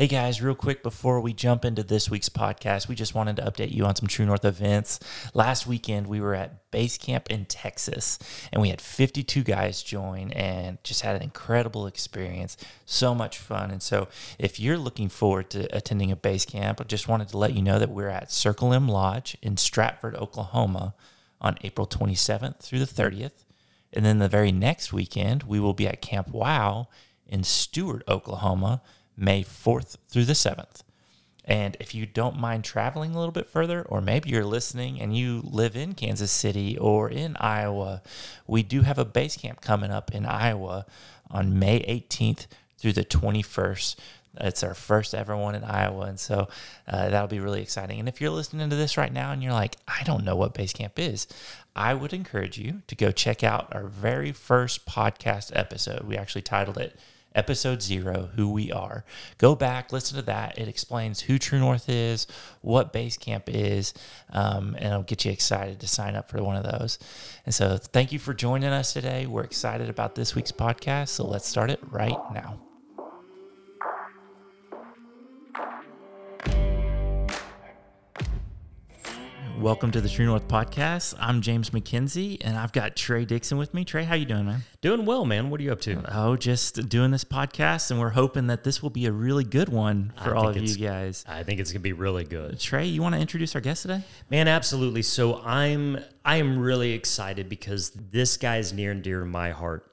Hey guys, real quick before we jump into this week's podcast, we just wanted to update you on some True North events. Last weekend, we were at base camp in Texas and we had 52 guys join and just had an incredible experience. So much fun. And so, if you're looking forward to attending a base camp, I just wanted to let you know that we're at Circle M Lodge in Stratford, Oklahoma on April 27th through the 30th. And then the very next weekend, we will be at Camp Wow in Stuart, Oklahoma May 4th through the 7th. And if you don't mind traveling a little bit further, or maybe you're listening and you live in Kansas City or in Iowa, we do have a base camp coming up in Iowa on May 18th through the 21st. It's our first ever one in Iowa. And so uh, that'll be really exciting. And if you're listening to this right now and you're like, I don't know what base camp is, I would encourage you to go check out our very first podcast episode. We actually titled it episode zero, Who We Are. Go back, listen to that. It explains who True North is, what Base Camp is, um, and it'll get you excited to sign up for one of those. And so, thank you for joining us today. We're excited about this week's podcast. So, let's start it right now. Welcome to the True North podcast. I'm James McKenzie, and I've got Trey Dixon with me. Trey, how you doing, man? Doing well, man. What are you up to? Oh, just doing this podcast, and we're hoping that this will be a really good one for all of you guys. I think it's gonna be really good. Trey, you want to introduce our guest today? Man, absolutely. So I'm I am really excited because this guy is near and dear to my heart.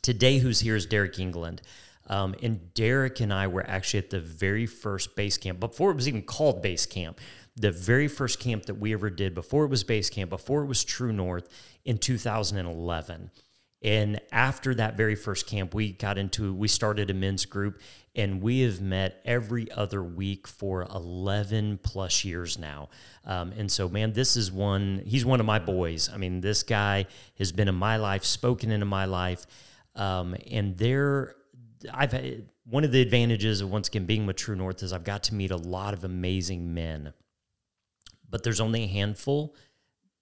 Today, who's here is Derek England. Um, and Derek and I were actually at the very first base camp before it was even called base camp the very first camp that we ever did before it was base camp, before it was True North in 2011. And after that very first camp, we got into, we started a men's group and we have met every other week for 11 plus years now. Um, and so, man, this is one, he's one of my boys. I mean, this guy has been in my life, spoken into my life. Um, and there, I've had, one of the advantages of once again being with True North is I've got to meet a lot of amazing men but there's only a handful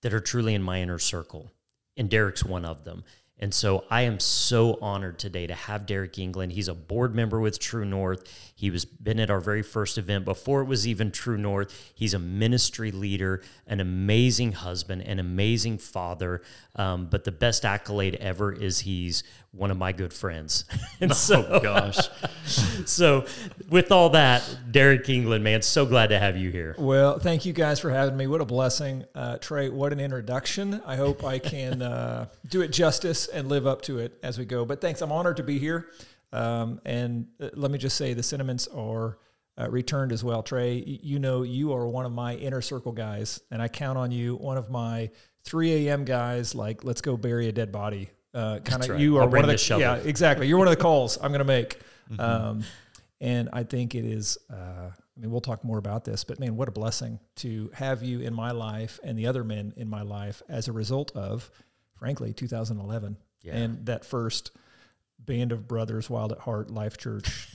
that are truly in my inner circle. And Derek's one of them. And so I am so honored today to have Derek England. He's a board member with True North. He was been at our very first event before it was even True North. He's a ministry leader, an amazing husband, an amazing father. Um, but the best accolade ever is he's one of my good friends. and oh, so, gosh. so, with all that, Derek England, man, so glad to have you here. Well, thank you guys for having me. What a blessing. Uh, Trey, what an introduction. I hope I can uh, do it justice and live up to it as we go. But thanks. I'm honored to be here. Um, and uh, let me just say the sentiments are. Uh, returned as well. Trey, you know, you are one of my inner circle guys, and I count on you, one of my 3 a.m. guys, like, let's go bury a dead body uh, kind of right. you are I'll one of the, the yeah exactly you're one of the calls I'm going to make. Mm-hmm. Um, and I think it is. Uh, I mean, we'll talk more about this, but man, what a blessing to have you in my life and the other men in my life as a result of, frankly, 2011 yeah. and that first band of brothers, Wild at Heart Life Church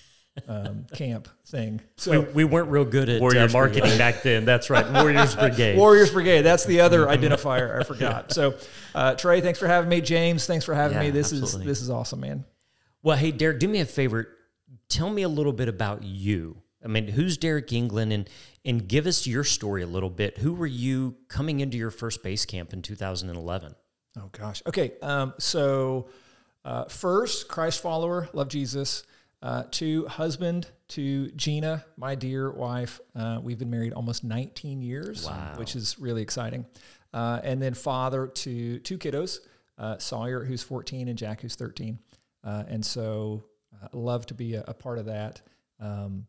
um, camp thing. So we, we weren't real good at uh, marketing Brigade. back then. That's right, Warriors Brigade. Warriors Brigade. That's the other identifier I forgot. So uh, Trey, thanks for having me. James, thanks for having yeah, me. This absolutely. is this is awesome, man. Well, hey Derek, do me a favor. Tell me a little bit about you. I mean, who's Derek England, and and give us your story a little bit. Who were you coming into your first base camp in 2011? Oh gosh. Okay. Um, so uh, first, Christ follower, love Jesus. Uh, to husband to Gina, my dear wife. Uh, we've been married almost 19 years, wow. which is really exciting. Uh, and then father to two kiddos, uh, Sawyer, who's 14, and Jack, who's 13. Uh, and so uh, love to be a, a part of that. Um,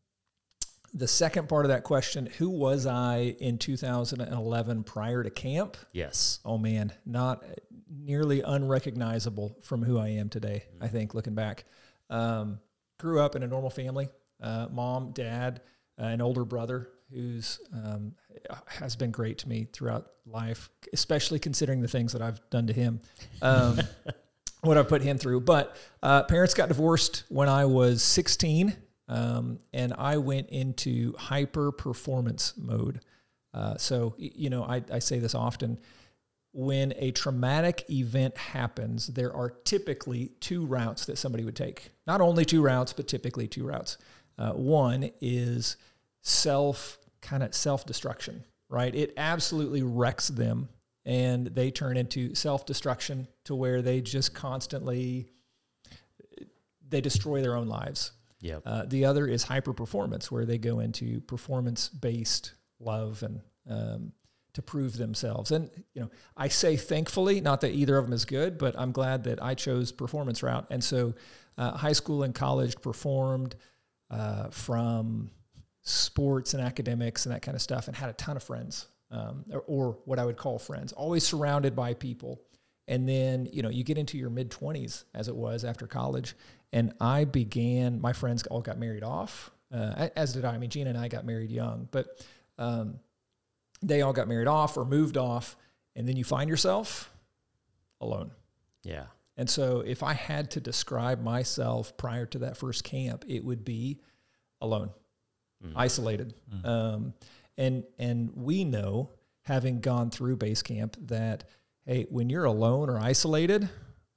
the second part of that question who was I in 2011 prior to camp? Yes. Oh, man, not nearly unrecognizable from who I am today, mm-hmm. I think, looking back. Um, grew up in a normal family uh, mom, dad, uh, an older brother who's um, has been great to me throughout life, especially considering the things that I've done to him, um, what I've put him through. But uh, parents got divorced when I was 16, um, and I went into hyper performance mode. Uh, so, you know, I, I say this often when a traumatic event happens, there are typically two routes that somebody would take. Not only two routes, but typically two routes. Uh, one is self kind of self destruction, right? It absolutely wrecks them and they turn into self destruction to where they just constantly they destroy their own lives. Yep. Uh, the other is hyper performance, where they go into performance based love and um, to prove themselves. And you know, I say thankfully, not that either of them is good, but I'm glad that I chose performance route. And so, uh, high school and college performed uh, from sports and academics and that kind of stuff, and had a ton of friends, um, or, or what I would call friends. Always surrounded by people. And then you know you get into your mid twenties, as it was after college, and I began. My friends all got married off, uh, as did I. I mean, Gina and I got married young, but um, they all got married off or moved off, and then you find yourself alone. Yeah. And so, if I had to describe myself prior to that first camp, it would be alone, mm. isolated. Mm. Um, and and we know, having gone through base camp, that hey, when you're alone or isolated,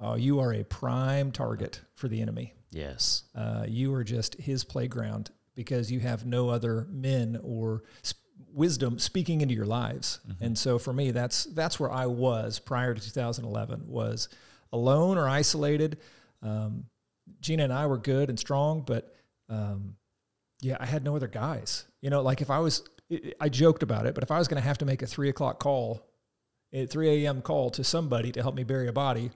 uh, you are a prime target for the enemy. Yes, uh, you are just his playground because you have no other men or wisdom speaking into your lives. Mm-hmm. And so, for me, that's that's where I was prior to 2011 was alone or isolated. Um, Gina and I were good and strong, but um, yeah, I had no other guys. You know, like if I was, I joked about it, but if I was going to have to make a three o'clock call, at 3 a.m. call to somebody to help me bury a body,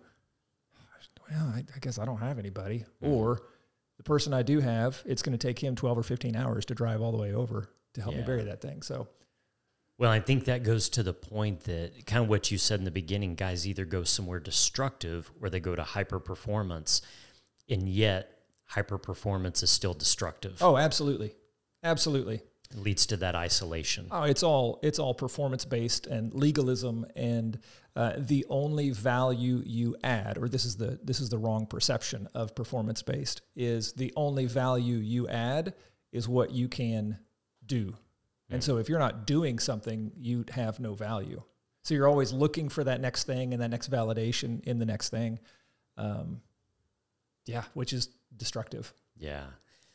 well, I, I guess I don't have anybody. Mm-hmm. Or the person I do have, it's going to take him 12 or 15 hours to drive all the way over to help yeah. me bury that thing. So, well, I think that goes to the point that kind of what you said in the beginning guys either go somewhere destructive or they go to hyper performance. And yet, hyper performance is still destructive. Oh, absolutely. Absolutely. It leads to that isolation. Oh, it's all it's all performance based and legalism and uh, the only value you add, or this is the this is the wrong perception of performance based, is the only value you add is what you can do and so if you're not doing something, you have no value. So you're always looking for that next thing and that next validation in the next thing. Um, yeah, which is destructive. Yeah.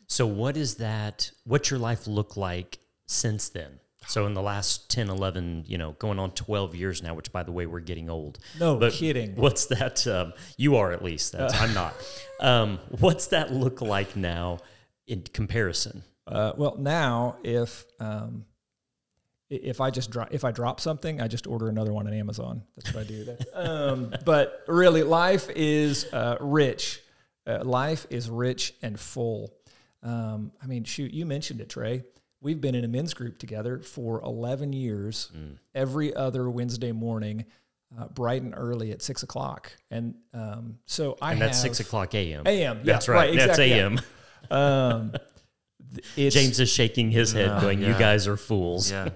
So what is that? What's your life look like since then? So in the last 10, 11, you know, going on 12 years now, which by the way, we're getting old. No but kidding. What's that? Um, you are at least. That's, uh, I'm not. Um, what's that look like now in comparison? Uh, well, now if um, if I just drop if I drop something, I just order another one on Amazon. That's what I do. um, but really, life is uh, rich. Uh, life is rich and full. Um, I mean, shoot, you mentioned it, Trey. We've been in a men's group together for 11 years, mm. every other Wednesday morning, uh, bright and early at six o'clock. And um, so I and that's six o'clock a.m. A.m. Yeah, that's right. right exactly, that's a.m. Yeah. Um, James is shaking his head, going, yeah. "You guys are fools." Yeah.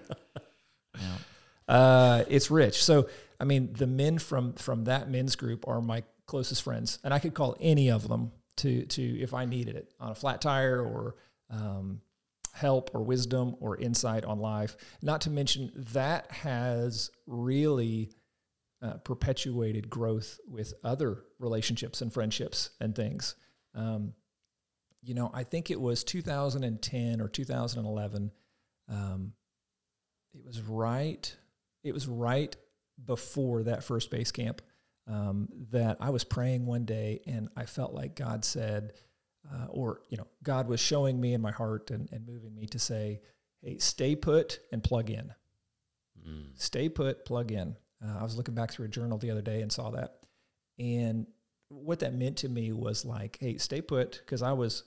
yeah. Uh, it's rich. So, I mean, the men from from that men's group are my closest friends, and I could call any of them to to if I needed it on a flat tire or um, help or wisdom or insight on life. Not to mention that has really uh, perpetuated growth with other relationships and friendships and things. Um, you know, I think it was 2010 or 2011. Um, it was right. It was right before that first base camp um, that I was praying one day, and I felt like God said, uh, or you know, God was showing me in my heart and, and moving me to say, "Hey, stay put and plug in. Mm. Stay put, plug in." Uh, I was looking back through a journal the other day and saw that, and what that meant to me was like, "Hey, stay put," because I was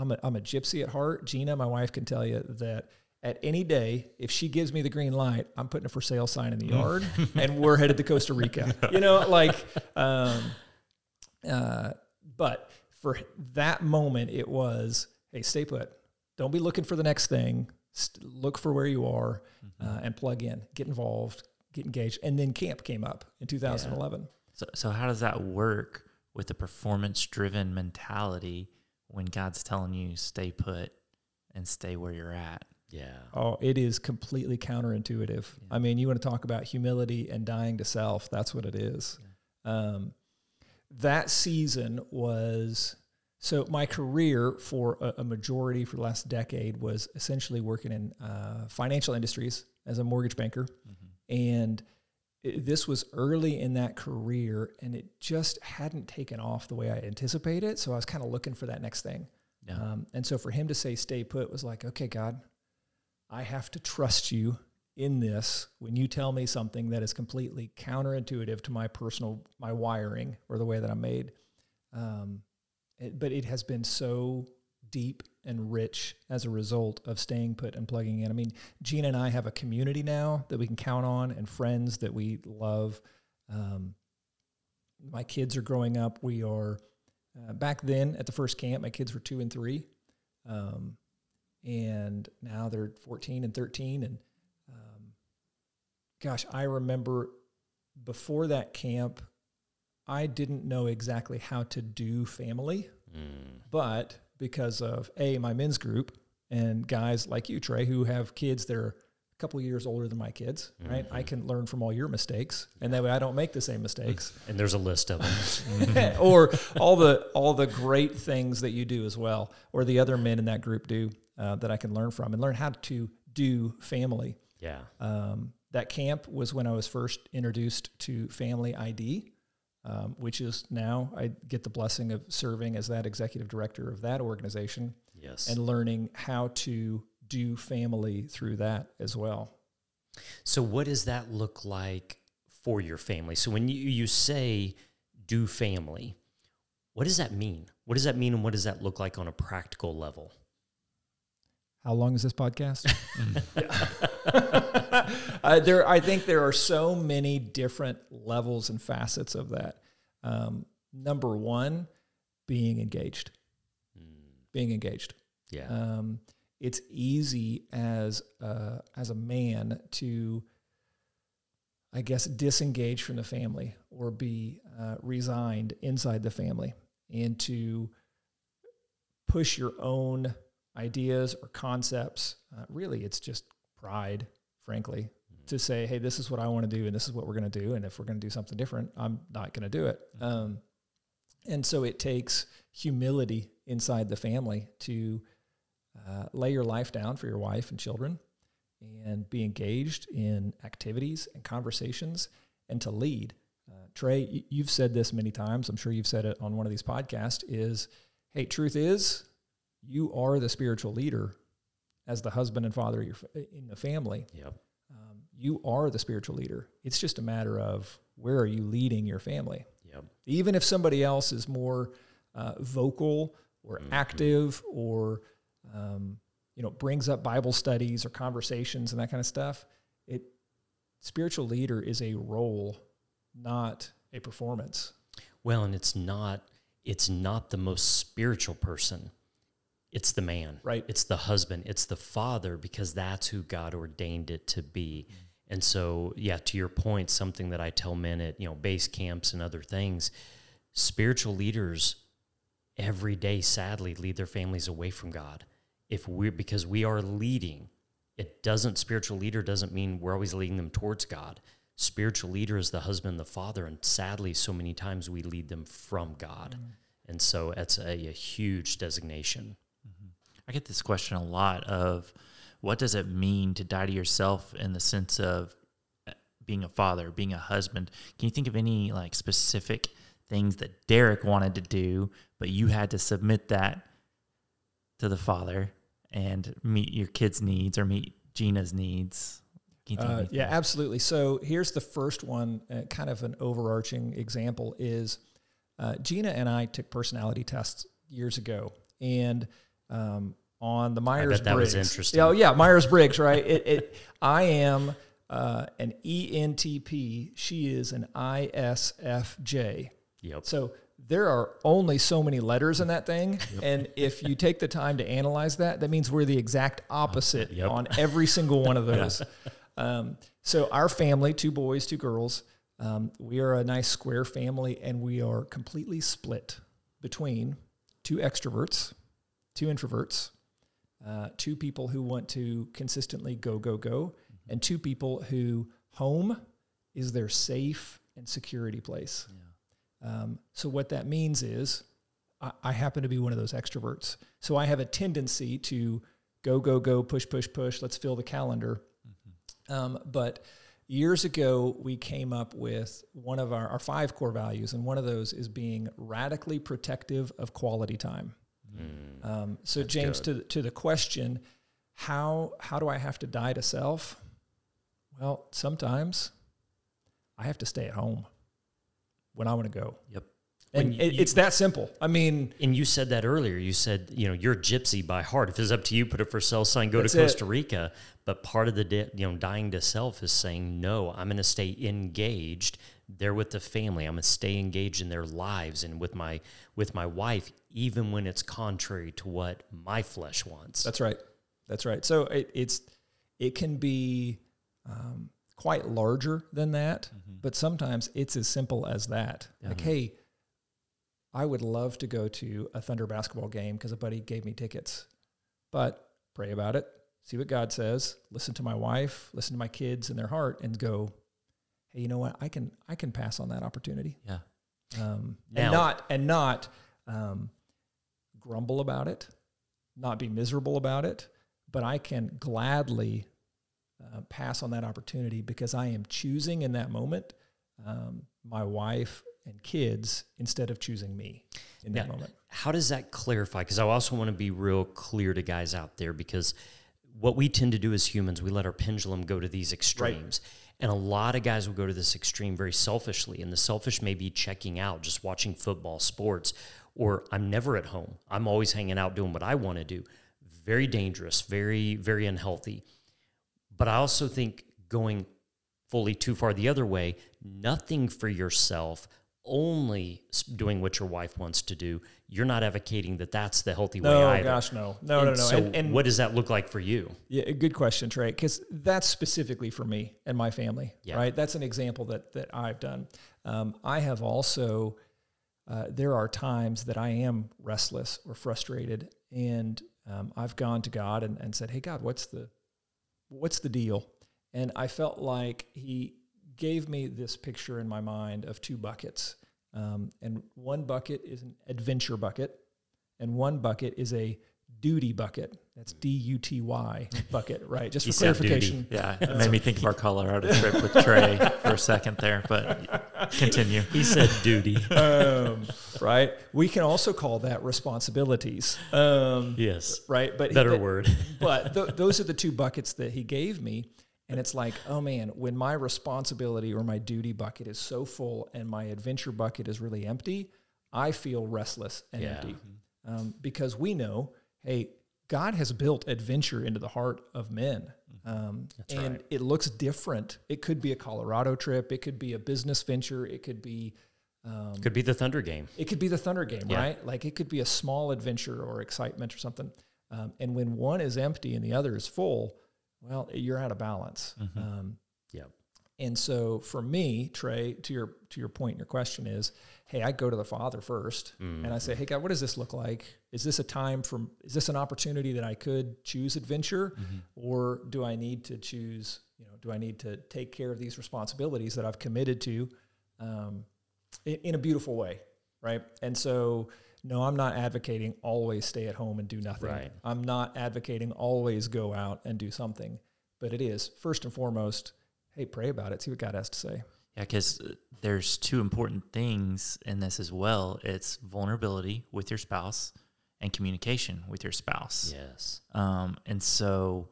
I'm a, I'm a gypsy at heart. Gina, my wife, can tell you that at any day, if she gives me the green light, I'm putting a for sale sign in the yard and we're headed to Costa Rica. You know, like, um, uh, but for that moment, it was, hey, stay put. Don't be looking for the next thing. St- look for where you are mm-hmm. uh, and plug in, get involved, get engaged. And then camp came up in 2011. Yeah. So, so how does that work with the performance driven mentality? When God's telling you stay put and stay where you're at. Yeah. Oh, it is completely counterintuitive. Yeah. I mean, you want to talk about humility and dying to self. That's what it is. Yeah. Um, that season was So my career for a, a, majority for the last decade was essentially working in uh, financial industries as a mortgage banker, mm-hmm. and it, this was early in that career, and it just hadn't taken off the way I anticipated. So I was kind of looking for that next thing. Yeah. Um, and so for him to say "stay put" was like, okay, God, I have to trust you in this when you tell me something that is completely counterintuitive to my personal my wiring or the way that I'm made. Um, it, but it has been so deep and rich as a result of staying put and plugging in. I mean, Gina and I have a community now that we can count on and friends that we love. Um, my kids are growing up. We are uh, back then at the first camp. My kids were two and three, um, and now they're fourteen and thirteen. And um, gosh, I remember before that camp, I didn't know exactly how to do family, mm. but because of a my men's group and guys like you, Trey, who have kids that are a couple years older than my kids, mm-hmm. right? I can learn from all your mistakes, and that way I don't make the same mistakes. And there's a list of them, or all the all the great things that you do as well, or the other men in that group do uh, that I can learn from and learn how to do family. Yeah. Um, that camp was when I was first introduced to Family ID um, which is now I get the blessing of serving as that executive director of that organization. Yes. And learning how to do family through that as well. So, what does that look like for your family? So, when you, you say do family, what does that mean? What does that mean, and what does that look like on a practical level? How long is this podcast? uh, there, I think there are so many different levels and facets of that. Um, number one, being engaged. Mm. Being engaged. Yeah. Um, it's easy as a, as a man to, I guess, disengage from the family or be uh, resigned inside the family and to push your own ideas or concepts. Uh, really, it's just pride, frankly, mm-hmm. to say, hey, this is what I want to do and this is what we're going to do. And if we're going to do something different, I'm not going to do it. Mm-hmm. Um, and so it takes humility inside the family to uh, lay your life down for your wife and children and be engaged in activities and conversations and to lead. Uh, Trey, you've said this many times. I'm sure you've said it on one of these podcasts is, hey, truth is you are the spiritual leader as the husband and father in the family. Yep. Um, you are the spiritual leader. It's just a matter of where are you leading your family. Yep. Even if somebody else is more uh, vocal or mm-hmm. active or um, you know brings up Bible studies or conversations and that kind of stuff, it spiritual leader is a role, not a performance. Well, and it's not it's not the most spiritual person it's the man. Right. It's the husband. It's the father because that's who God ordained it to be. And so, yeah, to your point, something that I tell men at, you know, base camps and other things, spiritual leaders every day sadly lead their families away from God. If we're because we are leading, it doesn't spiritual leader doesn't mean we're always leading them towards God. Spiritual leader is the husband, the father, and sadly, so many times we lead them from God. Mm-hmm. And so it's a, a huge designation. I get this question a lot of what does it mean to die to yourself in the sense of uh, being a father, being a husband? Can you think of any like specific things that Derek wanted to do, but you had to submit that to the father and meet your kids' needs or meet Gina's needs? Uh, yeah, absolutely. So here's the first one, uh, kind of an overarching example is uh, Gina and I took personality tests years ago, and um, on the Myers Briggs. That was interesting. Oh yeah, Myers Briggs, right? it, it, I am uh, an ENTP. She is an ISFJ. Yep. So there are only so many letters in that thing, yep. and if you take the time to analyze that, that means we're the exact opposite yep. on every single one of those. um, so our family, two boys, two girls. Um, we are a nice square family, and we are completely split between two extroverts, two introverts, uh, two people who want to consistently go, go, go, mm-hmm. and two people who home is their safe and security place. Yeah. Um, so, what that means is I, I happen to be one of those extroverts. So I have a tendency to go, go, go, push, push, push. Let's fill the calendar. Um, but years ago, we came up with one of our, our five core values, and one of those is being radically protective of quality time. Um, so, James, to, to the question, how, how do I have to die to self? Well, sometimes I have to stay at home when I want to go. Yep. And it, you- it's that simple. I mean, And you said that earlier. You said, you know, you're gypsy by heart. If it's up to you, put it for sale sign, go to it. Costa Rica. But part of the, di- you know, dying to self is saying, no, I'm going to stay engaged there with the family. I'm going to stay engaged in their lives and with my, with my wife, even when it's contrary to what my flesh wants. That's right. That's right. So it, it's it can be um, quite larger than that, but sometimes it's as simple as that. Like, hey, I would love to go to a Thunder basketball game because a buddy gave me tickets, but pray about it, see what God says, listen to my wife, listen to my kids and their heart, and go, hey, you know what? I can I can pass on that opportunity Yeah. um, Now- and not and not um, grumble about it, not be miserable about it, but I can gladly uh, pass on that opportunity because I am choosing in that moment um, my wife and kids instead of choosing me in that Yeah. moment. How does that clarify? Because I also want to be real clear to guys out there because what we tend to do as humans, we let our pendulum go to these extremes. And a lot of guys will go to this extreme very selfishly. And the selfish may be checking out, just watching football, sports, or I'm never at home. I'm always hanging out doing what I want to do. Very dangerous, very, very unhealthy. But I also think going fully too far the other way, nothing for yourself, only doing what your wife wants to do. You're not advocating that that's the healthy way No, either. gosh, no, no, And no, no. So, and, and what does that look like for you? Yeah, good question, Trey, because that's specifically for me and my family, Yeah. right? That's an example that that I've done. Um, I have also. Uh, there are times that I am restless or frustrated, and um, I've gone to God and, and said, "Hey, God, what's the what's the deal?" And I felt like He gave me this picture in my mind of two buckets, um, and one bucket is an adventure bucket, and one bucket is a duty bucket. That's D U T Y bucket, right? Just He for said duty. clarification. Yeah, it made me think of our Colorado trip with Trey for a second there, but continue. He said duty. um, right? We can also call that responsibilities. Um, yes. right? But Better but, word. but th- those are the two buckets that he gave me. And it's like, oh man, when my responsibility or my duty bucket is so full and my adventure bucket is really empty, I feel restless and Yeah. empty. Um, because we know, hey, God has built adventure into the heart of men. Um, and right. it looks different. It could be a Colorado trip, it could be a business venture, it could be Could be the Thunder game. it could be the Thunder game, Yeah. right? Like it could be a small adventure or excitement or something. Um, and when one is empty and the other is full, well, you're out of balance. Um, Yeah. and so for me, Trey, to your to your point, your question is, hey, I go to the Father first, and I say, hey, God, what does this look like? Is this a time from? Is this an opportunity that I could choose adventure, or do I need to choose? You know, do I need to take care of these responsibilities that I've committed to, um, in, in a beautiful way, right? And so, no, I'm not advocating always stay at home and do nothing. Right. I'm not advocating always go out and do something, but it is first and foremost, hey, pray about it, see what God has to say. Yeah, because there's two important things in this as well. It's vulnerability with your spouse and communication with your spouse. Yes. Um, and so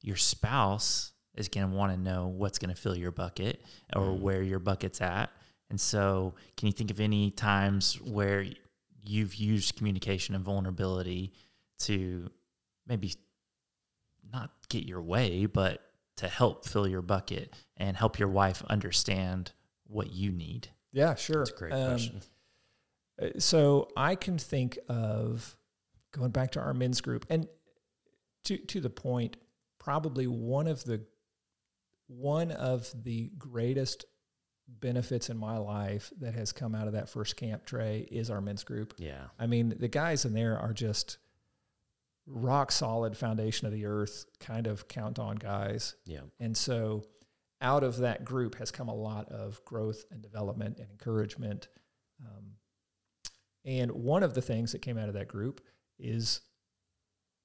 your spouse is going to want to know what's going to fill your bucket or where your bucket's at. And so, can you think of any times where you've used communication and vulnerability to maybe not get your way, but to help fill your bucket and help your wife understand what you need? Yeah, sure. That's a great Um, question. Uh, so I can think of going back to our men's group and to to the point, probably one of the one of the greatest benefits in my life that has come out of that first camp Trey is our men's group. Yeah. I mean, the guys in there are just rock solid foundation of the earth, kind of count on guys. Yeah. And so out of that group has come a lot of growth and development and encouragement. Um, And one of the things that came out of that group is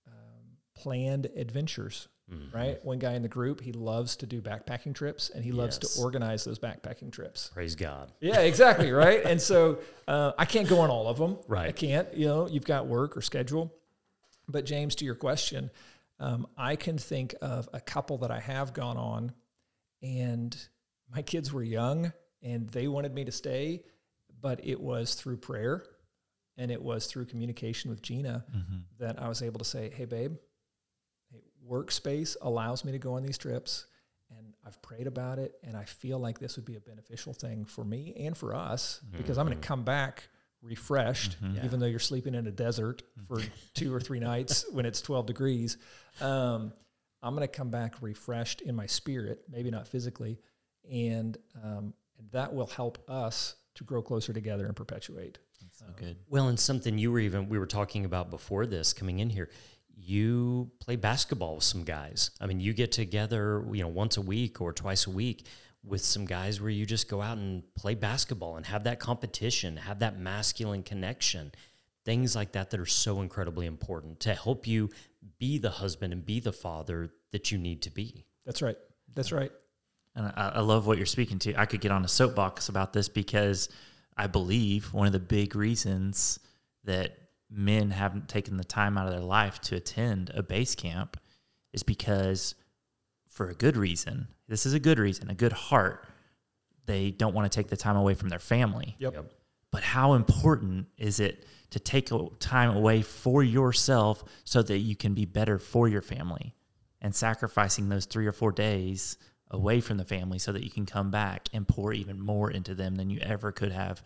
um, planned adventures. Mhm. Right, one guy in the group he loves to do backpacking trips, and he loves Yes. to organize those backpacking trips. Praise God. Yeah, exactly. right. And so uh, I can't go on all of them. Right. I can't. You know, you've got work or schedule. But James, to your question, um, I can think of a couple that I have gone on, and my kids were young and they wanted me to stay, but it was through prayer and it was through communication with Gina that I was able to say, "Hey, babe, workspace allows me to go on these trips." And I've prayed about it, and I feel like this would be a beneficial thing for me and for us because I'm going to come back refreshed, even though you're sleeping in a desert for two or three nights when it's 12 degrees. Um, I'm going to come back refreshed in my spirit, maybe not physically, and um, and that will help us to grow closer together and perpetuate. That's So good. Well, and something you were even we were talking about before this coming in here. You play basketball with some guys. I mean, you get together, you know, once a week or twice a week with some guys where you just go out and play basketball and have that competition, have that masculine connection. Things like that that are so incredibly important to help you be the husband and be the father that you need to be. That's right. That's right. And I, I love what you're speaking to. I could get on a soapbox about this because I believe one of the big reasons that men haven't taken the time out of their life to attend a base camp is because, for a good reason, this is a good reason, a good heart, they don't want to take the time away from their family. Yep. But how important is it to take a- time away for yourself so that you can be better for your family and sacrificing those three or four days away from the family so that you can come back and pour even more into them than you ever could have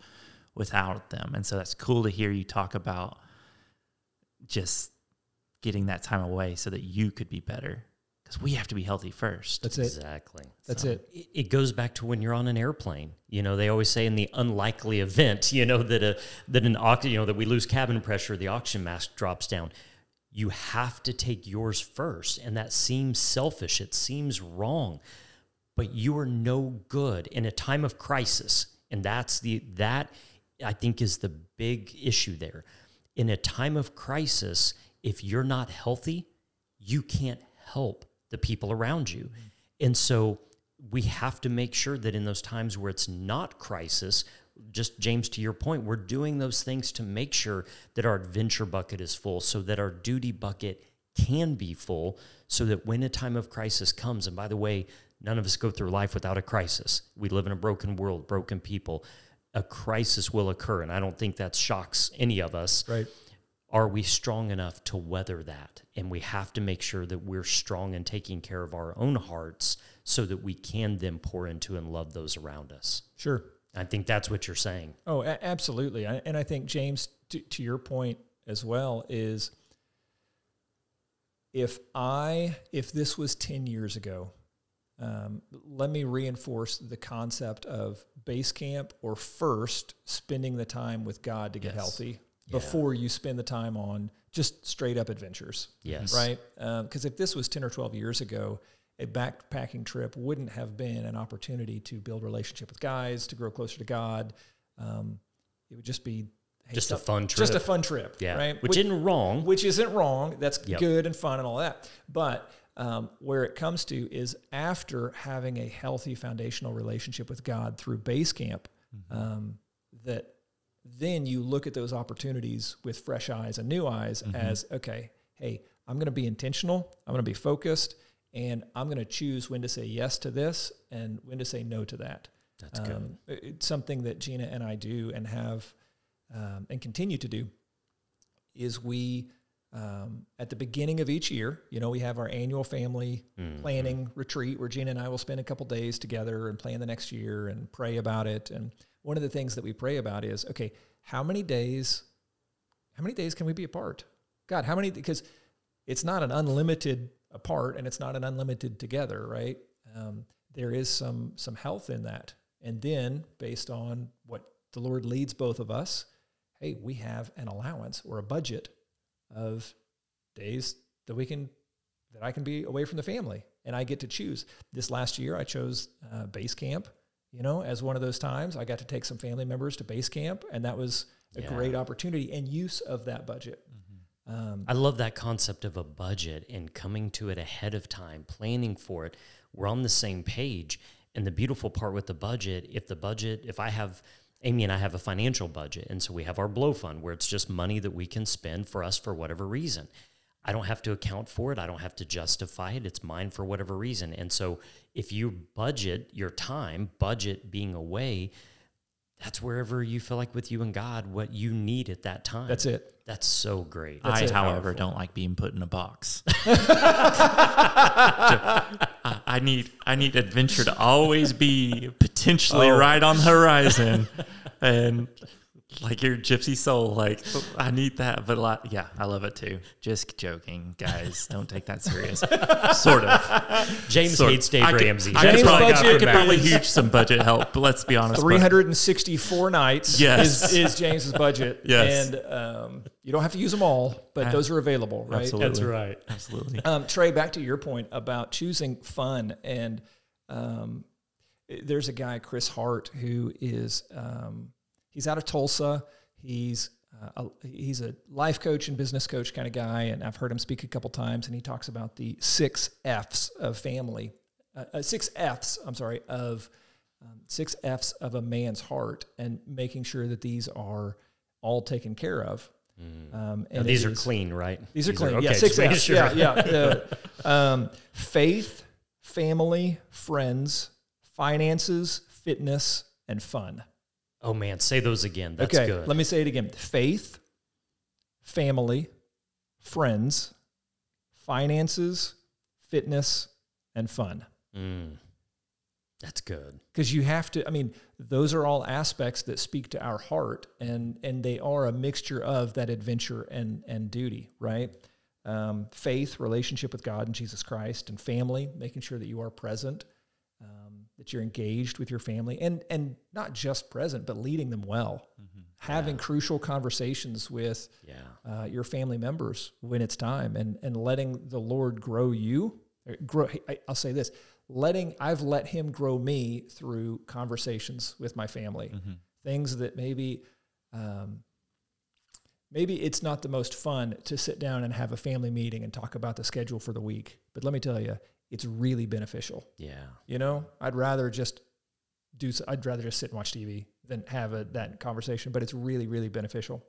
without them. And so that's cool to hear you talk about just getting that time away so that you could be better because we have to be healthy first. That's it. Exactly. That's So- it. it it goes back to when you're on an airplane. You know, they always say in the unlikely event, you know, that a that an ox, you know, that we lose cabin pressure, the oxygen mask drops down. You have to take yours first, and that seems selfish. It seems wrong, but you are no good in a time of crisis, and that's the that I think is the big issue there. In a time of crisis, if you're not healthy, you can't help the people around you. And so we have to make sure that in those times where it's not crisis, just James, to your point, we're doing those things to make sure that our adventure bucket is full so that our duty bucket can be full so that when a time of crisis comes, and by the way, none of us go through life without a crisis. We live in a broken world, broken people. A crisis will occur, and I don't think that shocks any of us Right. are we strong enough to weather that? And we have to make sure that we're strong in taking care of our own hearts so that we can then pour into and love those around us. Sure. I think that's what you're saying. Oh, a- absolutely. I, and I think James, to, to your point as well, is if I if this was ten years ago, um, let me reinforce the concept of base camp or first spending the time with God to get Yes. healthy before you spend the time on just straight up adventures Yes. right? Because if this was 10 or 12 years ago, a backpacking trip wouldn't have been an opportunity to build relationship with guys, to grow closer to God. Um, it would just be hey, Just a fun trip. Just a fun trip, Yeah. right? Which, isn't wrong. which isn't wrong. That's Yep. good and fun and all that. But um, where it comes to is after having a healthy foundational relationship with God through base camp, um, that then you look at those opportunities with fresh eyes and new eyes as okay, hey, I'm going to be intentional, I'm going to be focused, and I'm going to choose when to say yes to this and when to say no to that. That's good. Um, it- It's something that Gina and I do and have um, and continue to do is we um, at the beginning of each year, you know, we have our annual family Mm-hmm. planning retreat where Gina and I will spend a couple days together and plan the next year and pray about it. And one of the things that we pray about is, okay, how many days, how many days can we be apart? God, how many? Because it's not an unlimited apart and it's not an unlimited together, right? Um, there is some some health in that. And then based on what the Lord leads both of us, hey, we have an allowance or a budget of days that we can that I can be away from the family and I get to choose. This last year I chose uh, base camp, you know, as one of those times I got to take some family members to base camp and that was a Yeah. great opportunity and use of that budget. Um, I love that concept of a budget and coming to it ahead of time, planning for it. We're on the same page. And the beautiful part with the budget, if the budget, if I have, Amy and I have a financial budget, and so we have our blow fund where it's just money that we can spend for us for whatever reason. I don't have to account for it. I don't have to justify it. It's mine for whatever reason. And so if you budget your time, budget being away, that's wherever you feel like with you and God, what you need at that time. that's it. That's so great. I, it. however, don't like being put in a box. I I need I need adventure to always be potentially Oh. right on the horizon, and like your gypsy soul. Like I need that, but like, yeah, I love it too. Just joking, guys. Don't take that serious. sort of. James Sort of. hates Dave I could- Ramsey. I could James probably, budget I could probably is- use some budget help, but let's be honest. but- 364 nights Yes. is, is James's budget. Yes. And um, you don't have to use them all, but Uh, those are available, right? Absolutely. right. Absolutely. Um, Trey, back to your point about choosing fun, and um, there's a guy, Chris Hart, who is um, he's out of Tulsa. He's uh, a, he's a life coach and business coach kind of guy, and I've heard him speak a couple times, and he talks about the six F's of family, uh, uh, six F's. I'm sorry of um, six F's of a man's heart, and making sure that these are all taken care of. Um, Now, and these are is- clean, right? these are clean. okay, yeah, six F's. sure. Yeah, yeah. Uh, um, faith, family, friends, finances, fitness, and fun. Oh man, say those again. That's okay, good. let me say it again. Faith, family, friends, finances, fitness, and fun. Mm. That's good. because you have to i mean those are all aspects that speak to our heart and and they are a mixture of that adventure and and duty right um, faith relationship with god and jesus christ and family making sure that you are present that you're engaged with your family and and not just present but leading them well. Having crucial conversations with Yeah. uh, your family members when it's time and and letting the lord grow you grow I, i'll say this letting i've let him grow me through conversations with my family. Things that maybe um, maybe it's not the most fun to sit down and have a family meeting and talk about the schedule for the week. But let me tell you it's really beneficial Yeah. you know i'd rather just do I'd rather just sit and watch tv than have a, that conversation but it's really really beneficial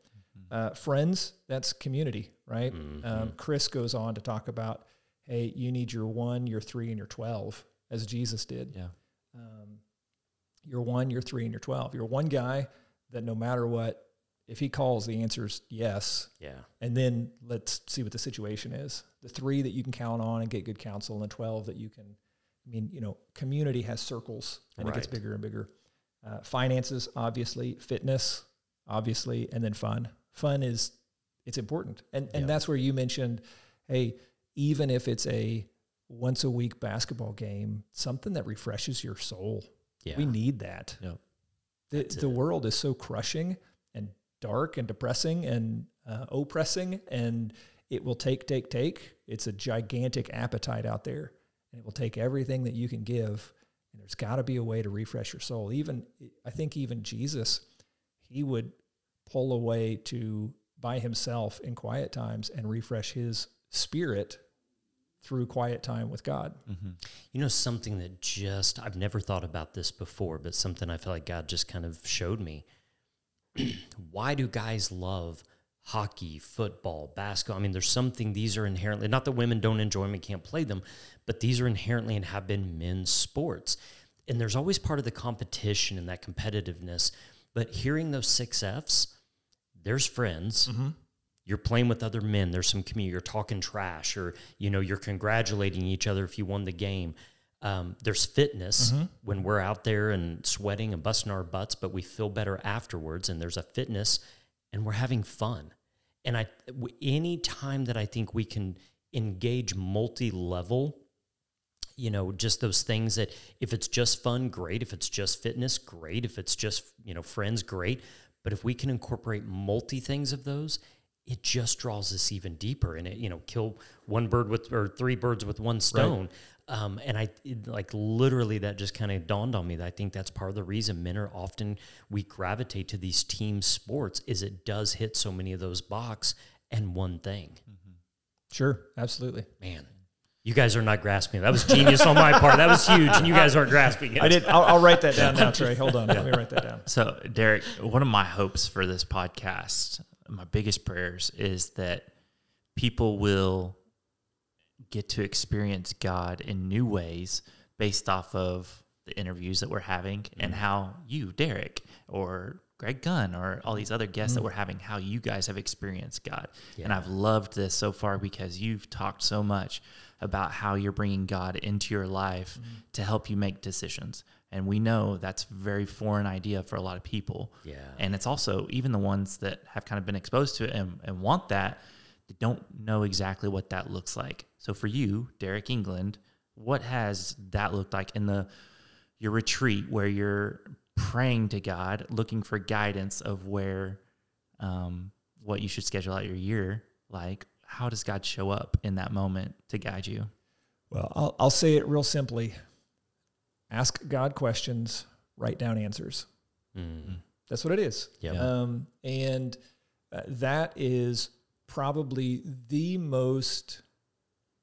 uh, friends that's community right um, chris goes on to talk about hey you need your one your three and your 12 as jesus did Yeah. um, you're one, you're three, and you're 12. You're one guy that no matter what, if he calls, the answer is yes. Yeah. And then let's see what the situation is. The three that you can count on and get good counsel, and the 12 that you can, I mean, you know, community has circles and it gets bigger and bigger. Uh, finances, obviously, fitness, obviously, and then fun. Fun is, it's important. And, and Yeah. that's where you mentioned, hey, even if it's a once a week basketball game, something that refreshes your soul. Yeah. We need that. Yep. The, That's the it. world is so crushing dark and depressing and uh, oppressing, and it will take, take, take. It's a gigantic appetite out there, and it will take everything that you can give. And there's got to be a way to refresh your soul. Even I think even Jesus, he would pull away to by himself in quiet times and refresh his spirit through quiet time with God. You know, something that just, I've never thought about this before, but something I feel like God just kind of showed me. Why do guys love hockey, football, basketball? I mean, there's something, these are inherently, not that women don't enjoy them and can't play them, but these are inherently and have been men's sports. And there's always part of the competition and that competitiveness. But hearing those six F's, there's friends. Mm-hmm. You're playing with other men. There's some community. You're talking trash, or you know, you're congratulating each other if you won the game. Um, there's fitness when we're out there and sweating and busting our butts, but we feel better afterwards. And there's a fitness, and we're having fun. And I, w- any time that I think we can engage multi-level, you know, just those things that if it's just fun, great. If it's just fitness, great. If it's just you know friends, great. But if we can incorporate multi things of those, it just draws us even deeper and it you know kill one bird with or three birds with one stone um, and i it, like literally that just kind of dawned on me that i think that's part of the reason men are often we gravitate to these team sports is it does hit so many of those box and one thing Sure, absolutely. man you guys are not grasping that was genius on my part that was huge and you guys aren't grasping it I did. I'll, I'll write that down now, Trey. Hold on. Let me write that down. So, Derek, one of my hopes for this podcast, my biggest prayers is that people will get to experience God in new ways based off of the interviews that we're having and mm-hmm. how you, Derek, or Greg Gunn, or all these other guests that mm-hmm. we're having, how you guys have experienced God. And I've loved this so far because you've talked so much about how you're bringing God into your life mm-hmm. to help you make decisions. And we know that's a very foreign idea for a lot of people. Yeah. And it's also even the ones that have kind of been exposed to it and, and want that, they don't know exactly what that looks like. So for you, Derek England, what has that looked like in the your retreat where you're praying to God, looking for guidance of where um, what you should schedule out your year like? How does God show up in that moment to guide you? Well, I'll, I'll say it real simply. Ask God questions, write down answers. Mm. That's what it is. Yeah. Um, and uh, that is probably the most,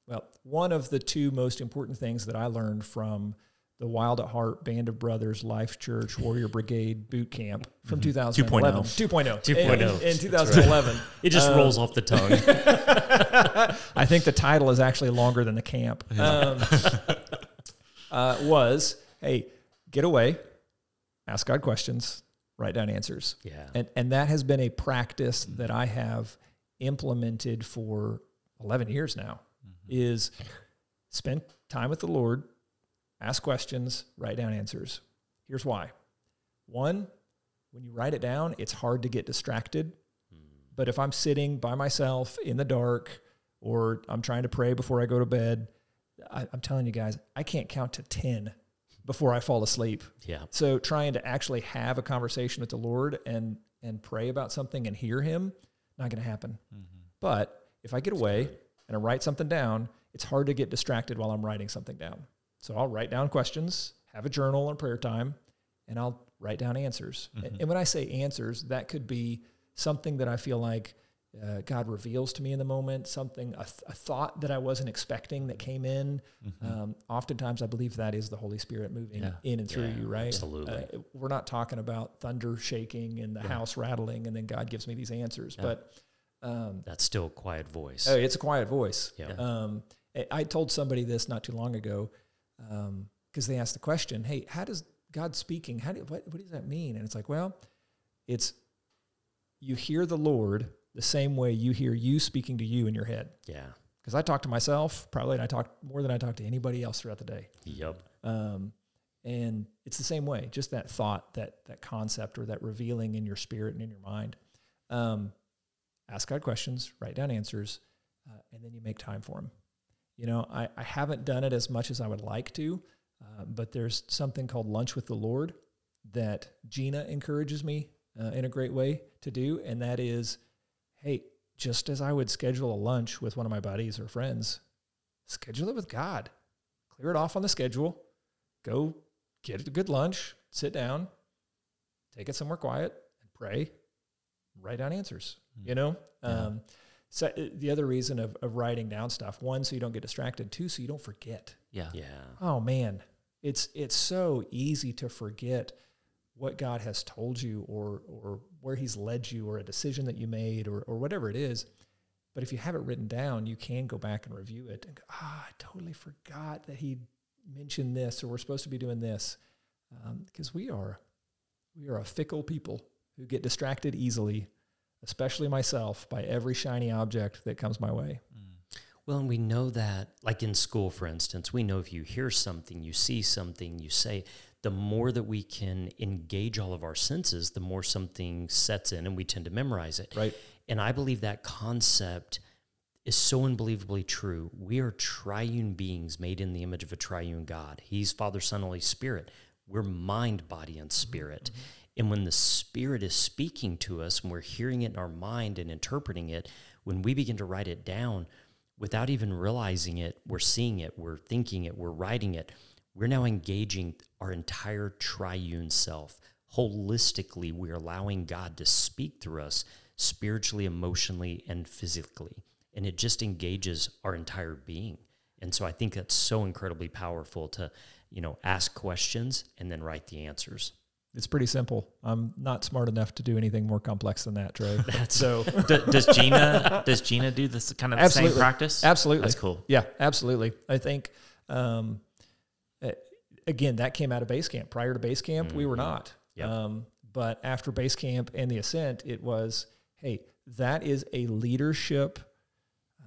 well, one of the two most important things that I learned from the Wild at Heart Band of Brothers Life Church Warrior Brigade Boot Camp from 2011. 2.0. 2.0. In, in, in 2011. It just Um, rolls off the tongue. I think the title is actually longer than the camp. Um, uh, was hey, get away, ask God questions, write down answers, yeah. and and that has been a practice that I have implemented for eleven years now. Mm-hmm. Is spend time with the Lord, ask questions, write down answers. Here's why. One, when you write it down, it's hard to get distracted. Hmm. But if I'm sitting by myself in the dark or I'm trying to pray before I go to bed, I, I'm telling you guys, I can't count to 10 before I fall asleep. Yeah. So trying to actually have a conversation with the Lord and and pray about something and hear him, not going to happen. Mm-hmm. But if I get away and I write something down, it's hard to get distracted while I'm writing something down. So I'll write down questions, have a journal and prayer time, and I'll write down answers. And- mm-hmm. And when I say answers, that could be something that I feel like uh, God reveals to me in the moment, something, a, th- a thought that I wasn't expecting that came in. Um, oftentimes, I believe that is the Holy Spirit moving Yeah. in and through Yeah, you, right? absolutely. Uh, we're not talking about thunder shaking and the house rattling, and then God gives me these answers. But um, That's still a quiet voice. oh, it's a quiet voice. Yeah. Um, I- I told somebody this not too long ago because they asked the question, "Hey, how does God speaking? How do what, what does that mean?" And it's like, well, it's you hear the Lord the same way you hear you speaking to you in your head. Yeah. Because I talk to myself probably, and I talk more than I talk to anybody else throughout the day. Yep. Um, and it's the same way, just that thought, that that concept, or that revealing in your spirit and in your mind. Um, ask God questions, write down answers, uh, and then you make time for them. You know, I, I haven't done it as much as I would like to, uh, but there's something called Lunch with the Lord that Gina encourages me uh, in a great way to do, and that is, hey, just as I would schedule a lunch with one of my buddies or friends, schedule it with God. Clear it off on the schedule. Go get a good lunch, sit down, take it somewhere quiet, and pray. Write down answers. You know. Um, so uh, the other reason of, of writing down stuff, one, so you don't get distracted. Two, so you don't forget. Yeah. Yeah. Oh man, it's it's so easy to forget what God has told you or or where He's led you or a decision that you made or or whatever it is. But if you have it written down, you can go back and review it and go, ah, I totally forgot that He mentioned this or we're supposed to be doing this, because we are we are a fickle people who get distracted easily, especially myself, by every shiny object that comes my way. Well, and we know that, like in school, for instance, we know if you hear something, you see something, you say, the more that we can engage all of our senses, the more something sets in and we tend to memorize it. Right. And I believe that concept is so unbelievably true. We are triune beings made in the image of a triune God. He's Father, Son, Holy Spirit. We're mind, body, and spirit. Mm-hmm. And when the Spirit is speaking to us and we're hearing it in our mind and interpreting it, when we begin to write it down without even realizing it, we're seeing it, we're thinking it, we're writing it. We're now engaging our entire triune self. Holistically, we're allowing God to speak through us spiritually, emotionally, and physically. And it just engages our entire being. And so I think that's so incredibly powerful to, you know, ask questions and then write the answers. It's pretty simple. I'm not smart enough to do anything more complex than that, Trey. so D- does Gina does Gina do this kind of Absolutely. same practice? absolutely, That's cool. Yeah, absolutely. I think, um, again, that came out of base camp. Prior to base camp, we were not. Yep. Um, but after base camp and the ascent, it was, hey, that is a leadership.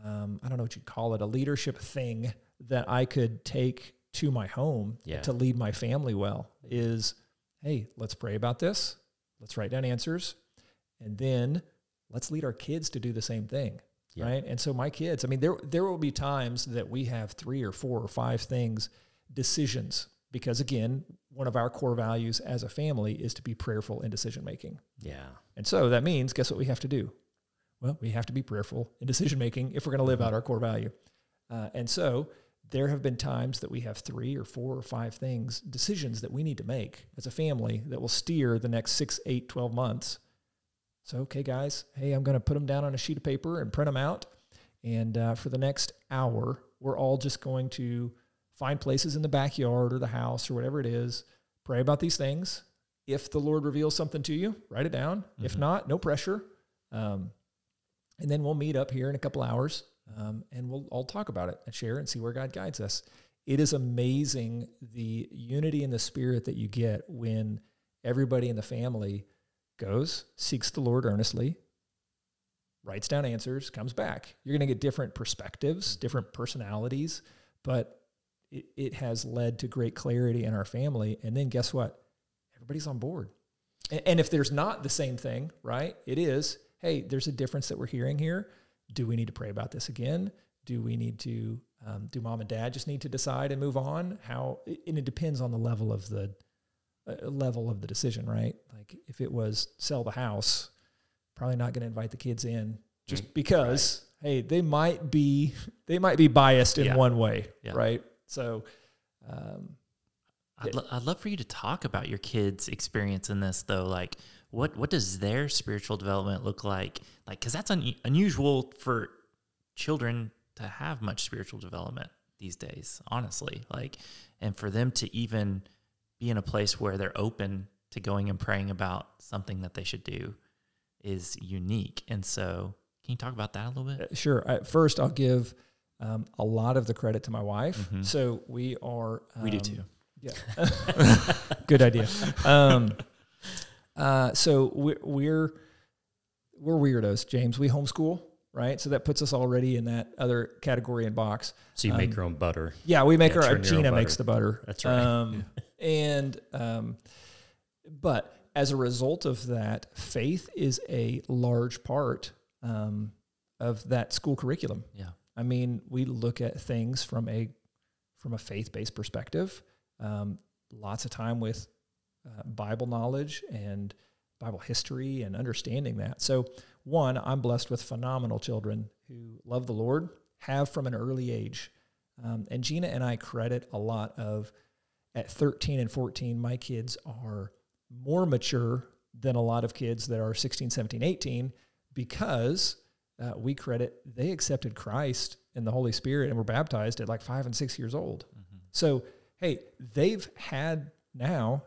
Um, I don't know what you'd call it, a leadership thing that I could take to my home Yeah. to lead my family well. Is hey, let's pray about this. Let's write down answers, and then let's lead our kids to do the same thing Yeah. right? And so my kids, I mean, there there will be times that we have three or four or five things, decisions, because again, one of our core values as a family is to be prayerful in decision making. Yeah. And so that means, guess what we have to do? Well, we have to be prayerful in decision making if we're going to live out our core value. Uh, and so there have been times that we have three or four or five things, decisions that we need to make as a family that will steer the next six, eight, 12 months. So, okay, guys, hey, I'm going to put them down on a sheet of paper and print them out. And uh, for the next hour, we're all just going to find places in the backyard or the house or whatever it is, pray about these things. If the Lord reveals something to you, write it down. If not, no pressure. Um, and then we'll meet up here in a couple hours um, and we'll all talk about it and share and see where God guides us. It is amazing the unity in the spirit that you get when everybody in the family goes, seeks the Lord earnestly, writes down answers, comes back. You're going to get different perspectives, different personalities, but it, it has led to great clarity in our family. And then guess what? Everybody's on board. And, and if there's not the same thing, right? It is, hey, there's a difference that we're hearing here. Do we need to pray about this again? Do we need to, um, do mom and dad just need to decide and move on? How, and it depends on the level of the, uh, level of the decision, right? Like if it was sell the house, probably not going to invite the kids in just because hey, they might be they might be biased in Yeah. one way, Yeah. right? So um, I'd, lo- I'd love for you to talk about your kids' experience in this, though. Like, what what does their spiritual development look like? Like, because that's un- unusual for children to have much spiritual development these days, honestly. Like, and for them to even be in a place where they're open to going and praying about something that they should do is unique. And so, can you talk about that a little bit? Uh, Sure. First, I'll give um, a lot of the credit to my wife. Mhm. So we are. Um, we do too. Yeah. Good idea. Um, uh, so we're, we're we're weirdos, James. We homeschool, right? So that puts us already in that other category and box. So you make Um, your own butter. Yeah, we make Yeah, our Gina makes the butter. That's right. Um, And um, but as a result of that, faith is a large part um, of that school curriculum. Yeah. I mean, we look at things from a from a faith based perspective. Um, lots of time with uh, Bible knowledge and Bible history and understanding that. So, one, I'm blessed with phenomenal children who love the Lord, have from an early age. Um, and Gina and I credit a lot of at 13 and 14, my kids are more mature than a lot of kids that are 16, 17, 18 because uh, we credit they accepted Christ and the Holy Spirit and were baptized at like five and six years old. So, hey, they've had now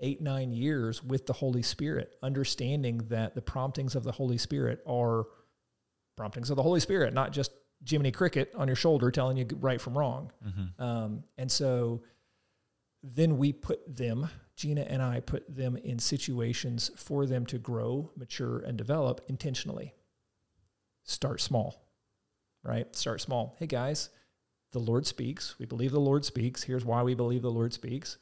eight, nine years with the Holy Spirit, understanding that the promptings of the Holy Spirit are promptings of the Holy Spirit, not just Jiminy Cricket on your shoulder telling you right from wrong. Mm-hmm. Um, and so then we put them, Gina and I put them in situations for them to grow, mature, and develop intentionally. Start small, right? Start small. Hey guys, the Lord speaks. We believe the Lord speaks. Here's why we believe the Lord speaks.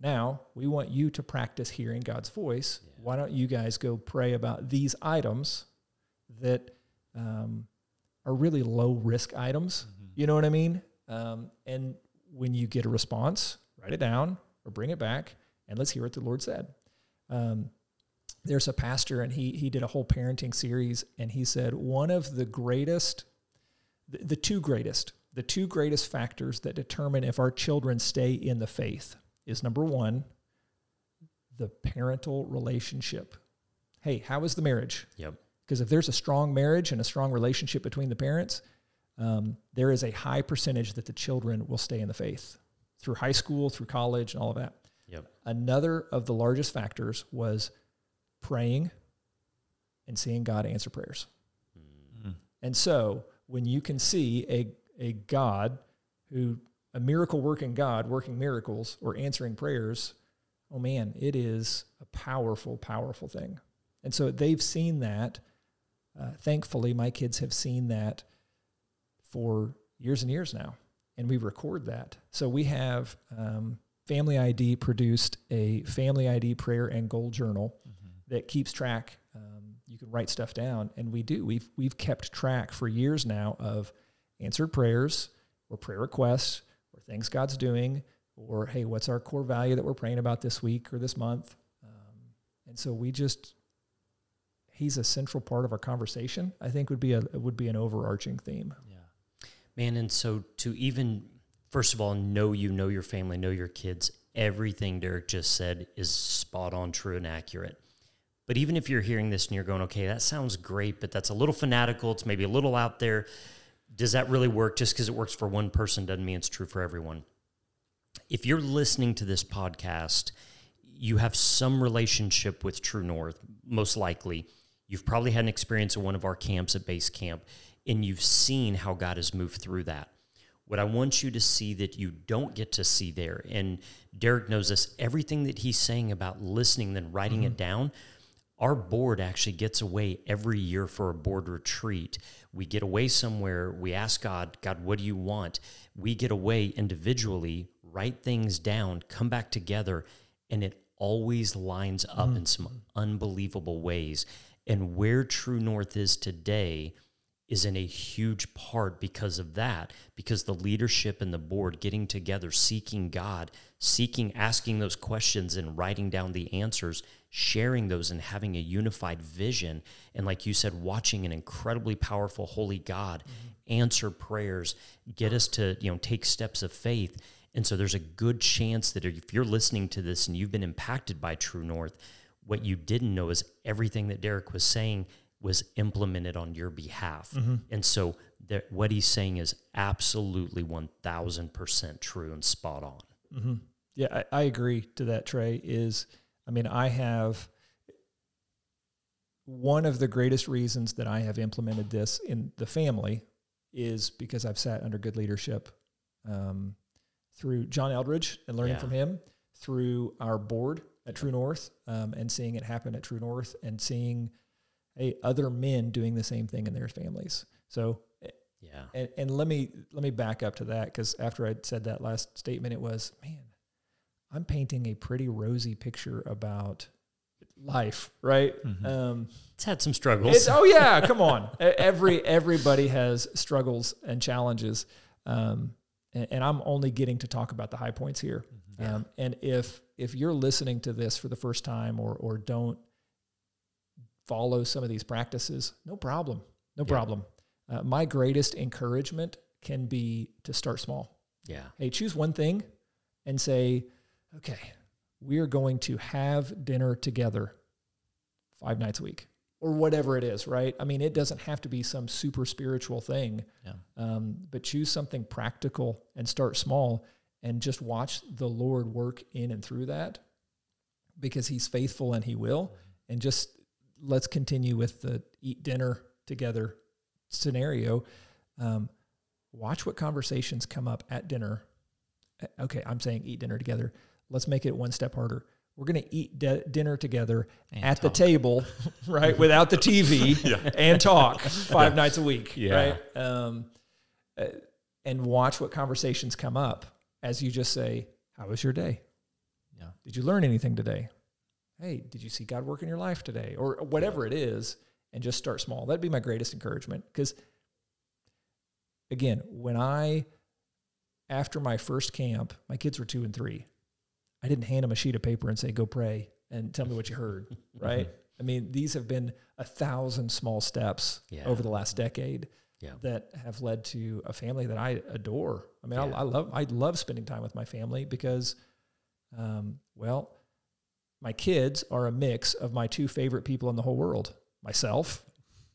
Now we want you to practice hearing God's voice. Why don't you guys go pray about these items that um, are really low risk items? You know what I mean? Um, and when you get a response, write it down or bring it back and let's hear what the Lord said. Um, there's a pastor, and he he did a whole parenting series, and he said one of the greatest, the, the two greatest, the two greatest factors that determine if our children stay in the faith is number one, the parental relationship. Hey, how is the marriage? Yep. Because if there's a strong marriage and a strong relationship between the parents, um, there is a high percentage that the children will stay in the faith through high school, through college, and all of that. Yep. Another of the largest factors was praying and seeing God answer prayers. Mm. And so when you can see a, a God who, a miracle working God working miracles or answering prayers, oh man, it is a powerful, powerful thing. And so they've seen that. Uh, thankfully, my kids have seen that for years and years now, and we record that. So we have um, Family ID produced a Family ID prayer and goal journal that keeps track. Um, you can write stuff down, and we do. We've we've kept track for years now of answered prayers or prayer requests or things God's doing or hey, what's our core value that we're praying about this week or this month? Um, and so we just he's a central part of our conversation. I think would be a would be an overarching theme. Yeah. Man, and so to even first of all know you, know your family, know your kids, everything Derek just said is spot on, true, and accurate. But even if you're hearing this and you're going, okay, that sounds great, but that's a little fanatical, it's maybe a little out there. Does that really work? Just because it works for one person doesn't mean it's true for everyone. If you're listening to this podcast, you have some relationship with True North, most likely. You've probably had an experience at one of our camps at base camp, and you've seen how God has moved through that. What I want you to see that you don't get to see there, and Derek knows this, everything that he's saying about listening, then writing it mm-hmm. down, our board actually gets away every year for a board retreat. We get away somewhere, we ask God, God, what do you want? We get away individually, write things down, come back together, and it always lines up in some unbelievable ways. And where True North is today is in a huge part because of that, because the leadership and the board getting together, seeking God, seeking, asking those questions and writing down the answers, sharing those and having a unified vision. And like you said, watching an incredibly powerful, holy God answer prayers, get us to, you know, take steps of faith. And so there's a good chance that if you're listening to this and you've been impacted by True North, what you didn't know is everything that Derek was saying was implemented on your behalf. Mm-hmm. And so that what he's saying is absolutely 1000% true and spot on. Mm-hmm. Yeah, I, I agree to that, Trey. Is, I mean, I have one of the greatest reasons that I have implemented this in the family is because I've sat under good leadership um, through John Eldredge and learning Yeah. from him, through our board at True North, um, and seeing it happen at True North, and seeing hey, other men doing the same thing in their families. So Yeah. and, and let me let me back up to that because after I said that last statement, it was man, I'm painting a pretty rosy picture about life, right? Um, It's had some struggles. oh yeah, come on. Every everybody has struggles and challenges, um, and, and I'm only getting to talk about the high points here. Um, and if if you're listening to this for the first time or or don't follow some of these practices, no problem, no Yeah. problem. Uh, my greatest encouragement can be to start small. yeah. Hey, choose one thing and say, okay, we are going to have dinner together five nights a week or whatever it is, right? I mean, it doesn't have to be some super spiritual thing, Yeah. um, but choose something practical and start small and just watch the Lord work in and through that because He's faithful and He will. And just let's continue with the eat dinner together scenario. Um, watch what conversations come up at dinner. Uh, Okay, I'm saying eat dinner together. Let's make it one step harder. We're going to eat de- dinner together And at the table, right, without the TV, and talk five nights a week, Yeah. right? Um, uh, and watch what conversations come up as you just say, "How was your day? Yeah. Did you learn anything today? Hey, did you see God work in your life today, or whatever it is?" And just start small. That'd be my greatest encouragement because again, when I, after my first camp, my kids were two and three. I didn't hand them a sheet of paper and say, go pray. and tell me what you heard, right? I mean, these have been a thousand small steps Yeah. over the last decade Yeah. that have led to a family that I adore. I mean, Yeah. I, I love I love spending time with my family because, um, well, my kids are a mix of my two favorite people in the whole world, myself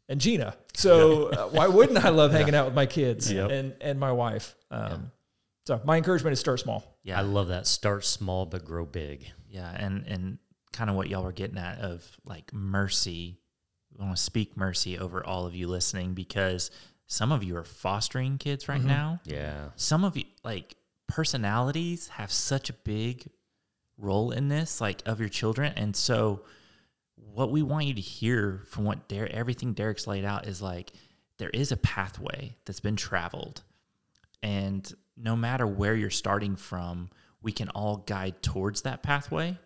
and Gina. So uh, why wouldn't I love hanging out with my kids Yep. and and my wife? Um, So my encouragement is start small. Yeah. I love that. Start small but grow big. Yeah, and and kind of what y'all were getting at of like mercy. I want to speak mercy over all of you listening because some of you are fostering kids right Mhm. now. Yeah. Some of you like personalities have such a big role in this, like of your children, and so what we want you to hear from what Der- everything Derek's laid out is like there is a pathway that's been traveled, and no matter where you're starting from, we can all guide towards that pathway,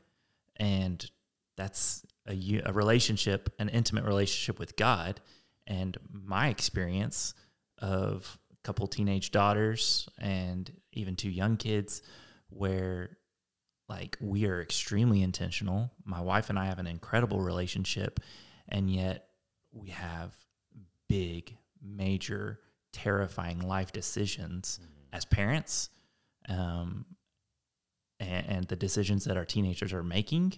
and that's a relationship, an intimate relationship with God. And my experience of a couple teenage daughters and even two young kids, where like we are extremely intentional. My wife and I have an incredible relationship, and yet we have big, major, terrifying life decisions mm. As parents, um, and, and the decisions that our teenagers are making,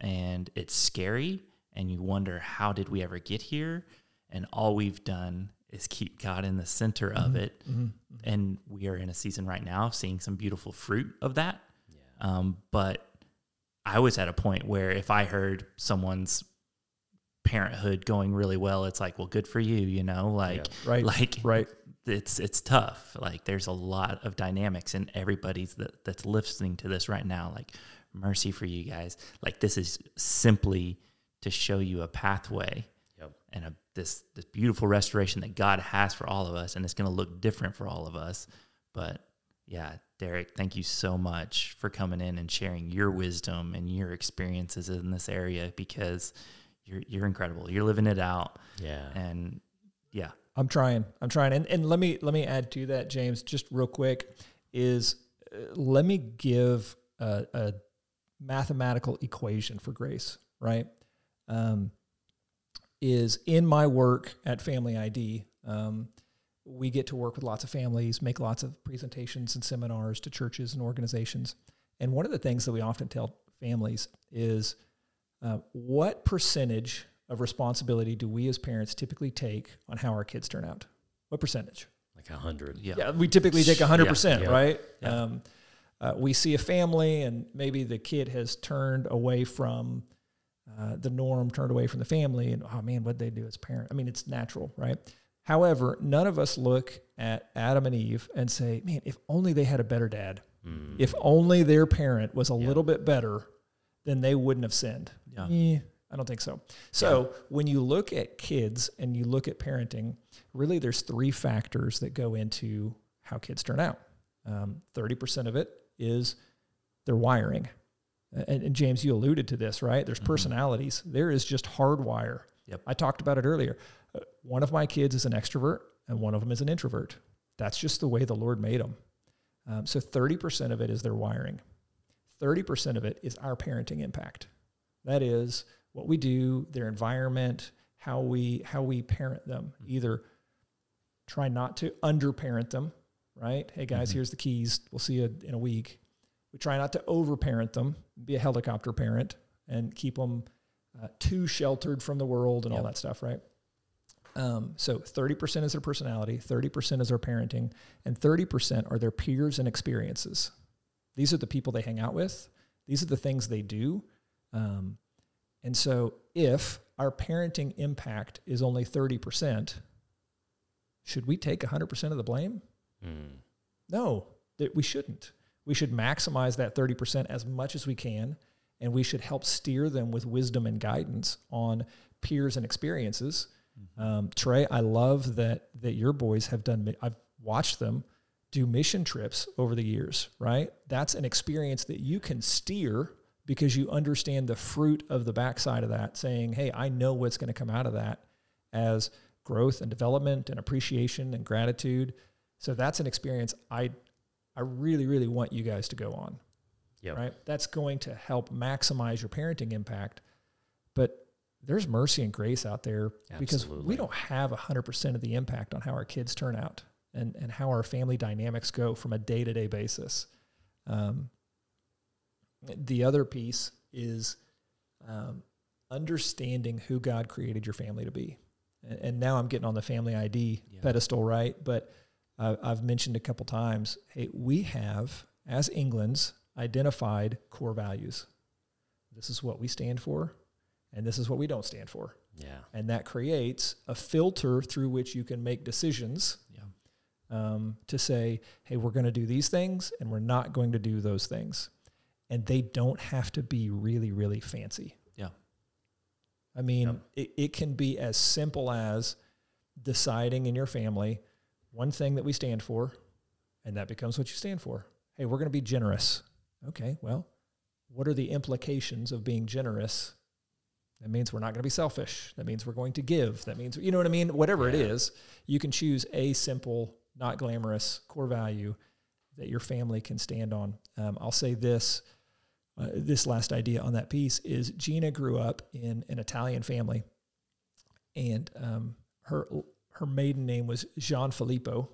and it's scary. And you wonder how did we ever get here? And all we've done is keep God in the center of it, and we are in a season right now seeing some beautiful fruit of that. Um, but I was at a point where if I heard someone's parenthood going really well, it's like, well, good for you, you know, like, Right. like, Right. It's it's tough. Like, there's a lot of dynamics, and everybody's that that's listening to this right now. Like, mercy for you guys. Like, this is simply to show you a pathway Yep. and a this this beautiful restoration that God has for all of us, and it's going to look different for all of us. But yeah, Derek, thank you so much for coming in and sharing your wisdom and your experiences in this area because you're you're incredible. You're living it out, Yeah. and yeah, I'm trying. I'm trying. And and let me let me add to that, James, just real quick, is uh, let me give a, a mathematical equation for grace, right? Um, is in my work at Family ID, um, we get to work with lots of families, make lots of presentations and seminars to churches and organizations. And one of the things that we often tell families is uh, what percentage of responsibility do we as parents typically take on how our kids turn out? What percentage? Like a hundred. yeah, Yeah, we typically take a 100%, Yeah. right? Yeah. Um, uh, we see a family and maybe the kid has turned away from uh, the norm, turned away from the family, and oh man, what'd they do as a parent? I mean, it's natural, right? However, none of us look at Adam and Eve and say, man, if only they had a better dad, Mm. if only their parent was a Yeah. little bit better, then they wouldn't have sinned. yeah, Eh, I don't think so. So when you look at kids and you look at parenting, really there's three factors that go into how kids turn out. Um, Thirty percent of it is their wiring, and, and James, you alluded to this, right? There's personalities. There is just hardwire. Yep. I talked about it earlier. Uh, one of my kids is an extrovert, and one of them is an introvert. That's just the way the Lord made them. Um, so 30% of it is their wiring. 30% of it is our parenting impact. That is what we do, their environment, how we how we parent them. Either try not to underparent them, right? Hey guys, here's the keys. We'll see you in a week. We try not to overparent them, be a helicopter parent, and keep them uh, too sheltered from the world and all that stuff, right? Um, so 30% is their personality, 30% is their parenting, and 30% are their peers and experiences. These are the people they hang out with. These are the things they do. Um, and so if our parenting impact is only 30%, should we take 100% of the blame? Mm. No, that we shouldn't. We should maximize that 30% as much as we can, and we should help steer them with wisdom and guidance on peers and experiences. Um, Trey, I love that that your boys have done. I've watched them do mission trips over the years. Right, that's an experience that you can steer because you understand the fruit of the backside of that. Saying, "Hey, I know what's going to come out of that as growth and development and appreciation and gratitude." So that's an experience I I really really want you guys to go on. Yep. right? That's going to help maximize your parenting impact. But there's mercy and grace out there because we don't have 100% of the impact on how our kids turn out and, and how our family dynamics go from a day to day basis. Um, the other piece is um, understanding who God created your family to be. And, and now I'm getting on the family ID Yeah. pedestal, right? But uh, I've mentioned a couple times hey, we have, as England's, identified core values. This is what we stand for, and this is what we don't stand for. Yeah. And that creates a filter through which you can make decisions Yeah. um, to say, hey, we're going to do these things and we're not going to do those things. And they don't have to be really, really fancy. Yeah. I mean, Yep. it, it can be as simple as deciding in your family one thing that we stand for, and that becomes what you stand for. Hey, we're going to be generous. Okay, well, what are the implications of being generous? That means we're not going to be selfish. That means we're going to give. That means, you know what I mean? Whatever it Yeah. is, you can choose a simple, not glamorous core value that your family can stand on. Um, I'll say this uh, this last idea on that piece is Gina grew up in an Italian family, and um, her her maiden name was Gian Filippo,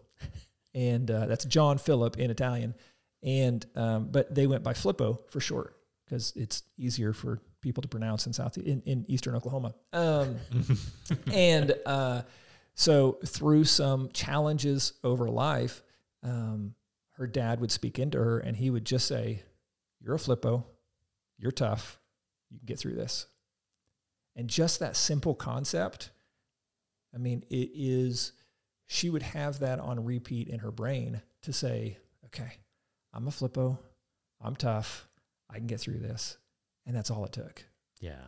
and uh, that's John Philip in Italian, and um, but they went by Flippo for short because it's easier for people to pronounce in south in, in eastern Oklahoma. Um, and uh, so through some challenges over life, um, her dad would speak into her, and he would just say, "You're a Flippo, you're tough, you can get through this." And just that simple concept, I mean, it is. She would have that on repeat in her brain to say, "Okay, I'm a Flippo, I'm tough, I can get through this," and that's all it took. Yeah.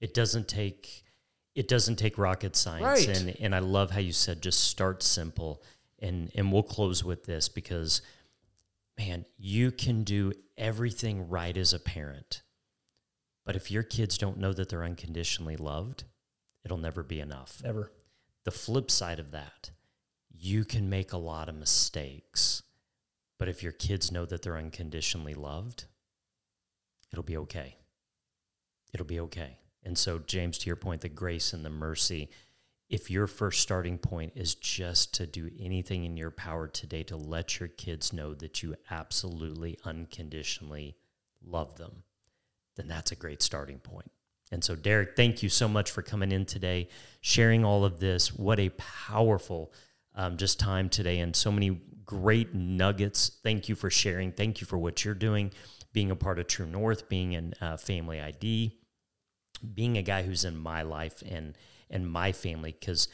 It doesn't take it doesn't take rocket science. Right. And and I love how you said just start simple. And and we'll close with this because man, you can do everything right as a parent. But if your kids don't know that they're unconditionally loved, it'll never be enough. Never. The flip side of that, you can make a lot of mistakes. But if your kids know that they're unconditionally loved, it'll be okay. It'll be okay. And so, James, to your point, the grace and the mercy, if your first starting point is just to do anything in your power today to let your kids know that you absolutely unconditionally love them, then that's a great starting point. And so, Derek, thank you so much for coming in today, sharing all of this. What a powerful um, just time today, and so many great nuggets. Thank you for sharing. Thank you for what you're doing, being a part of True North, being in uh, Family ID, being a guy who's in my life and and my family, because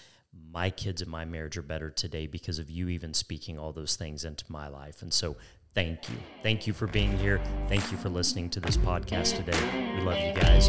my kids and my marriage are better today because of you even speaking all those things into my life. And so, thank you. Thank you for being here. Thank you for listening to this podcast today. We love you guys.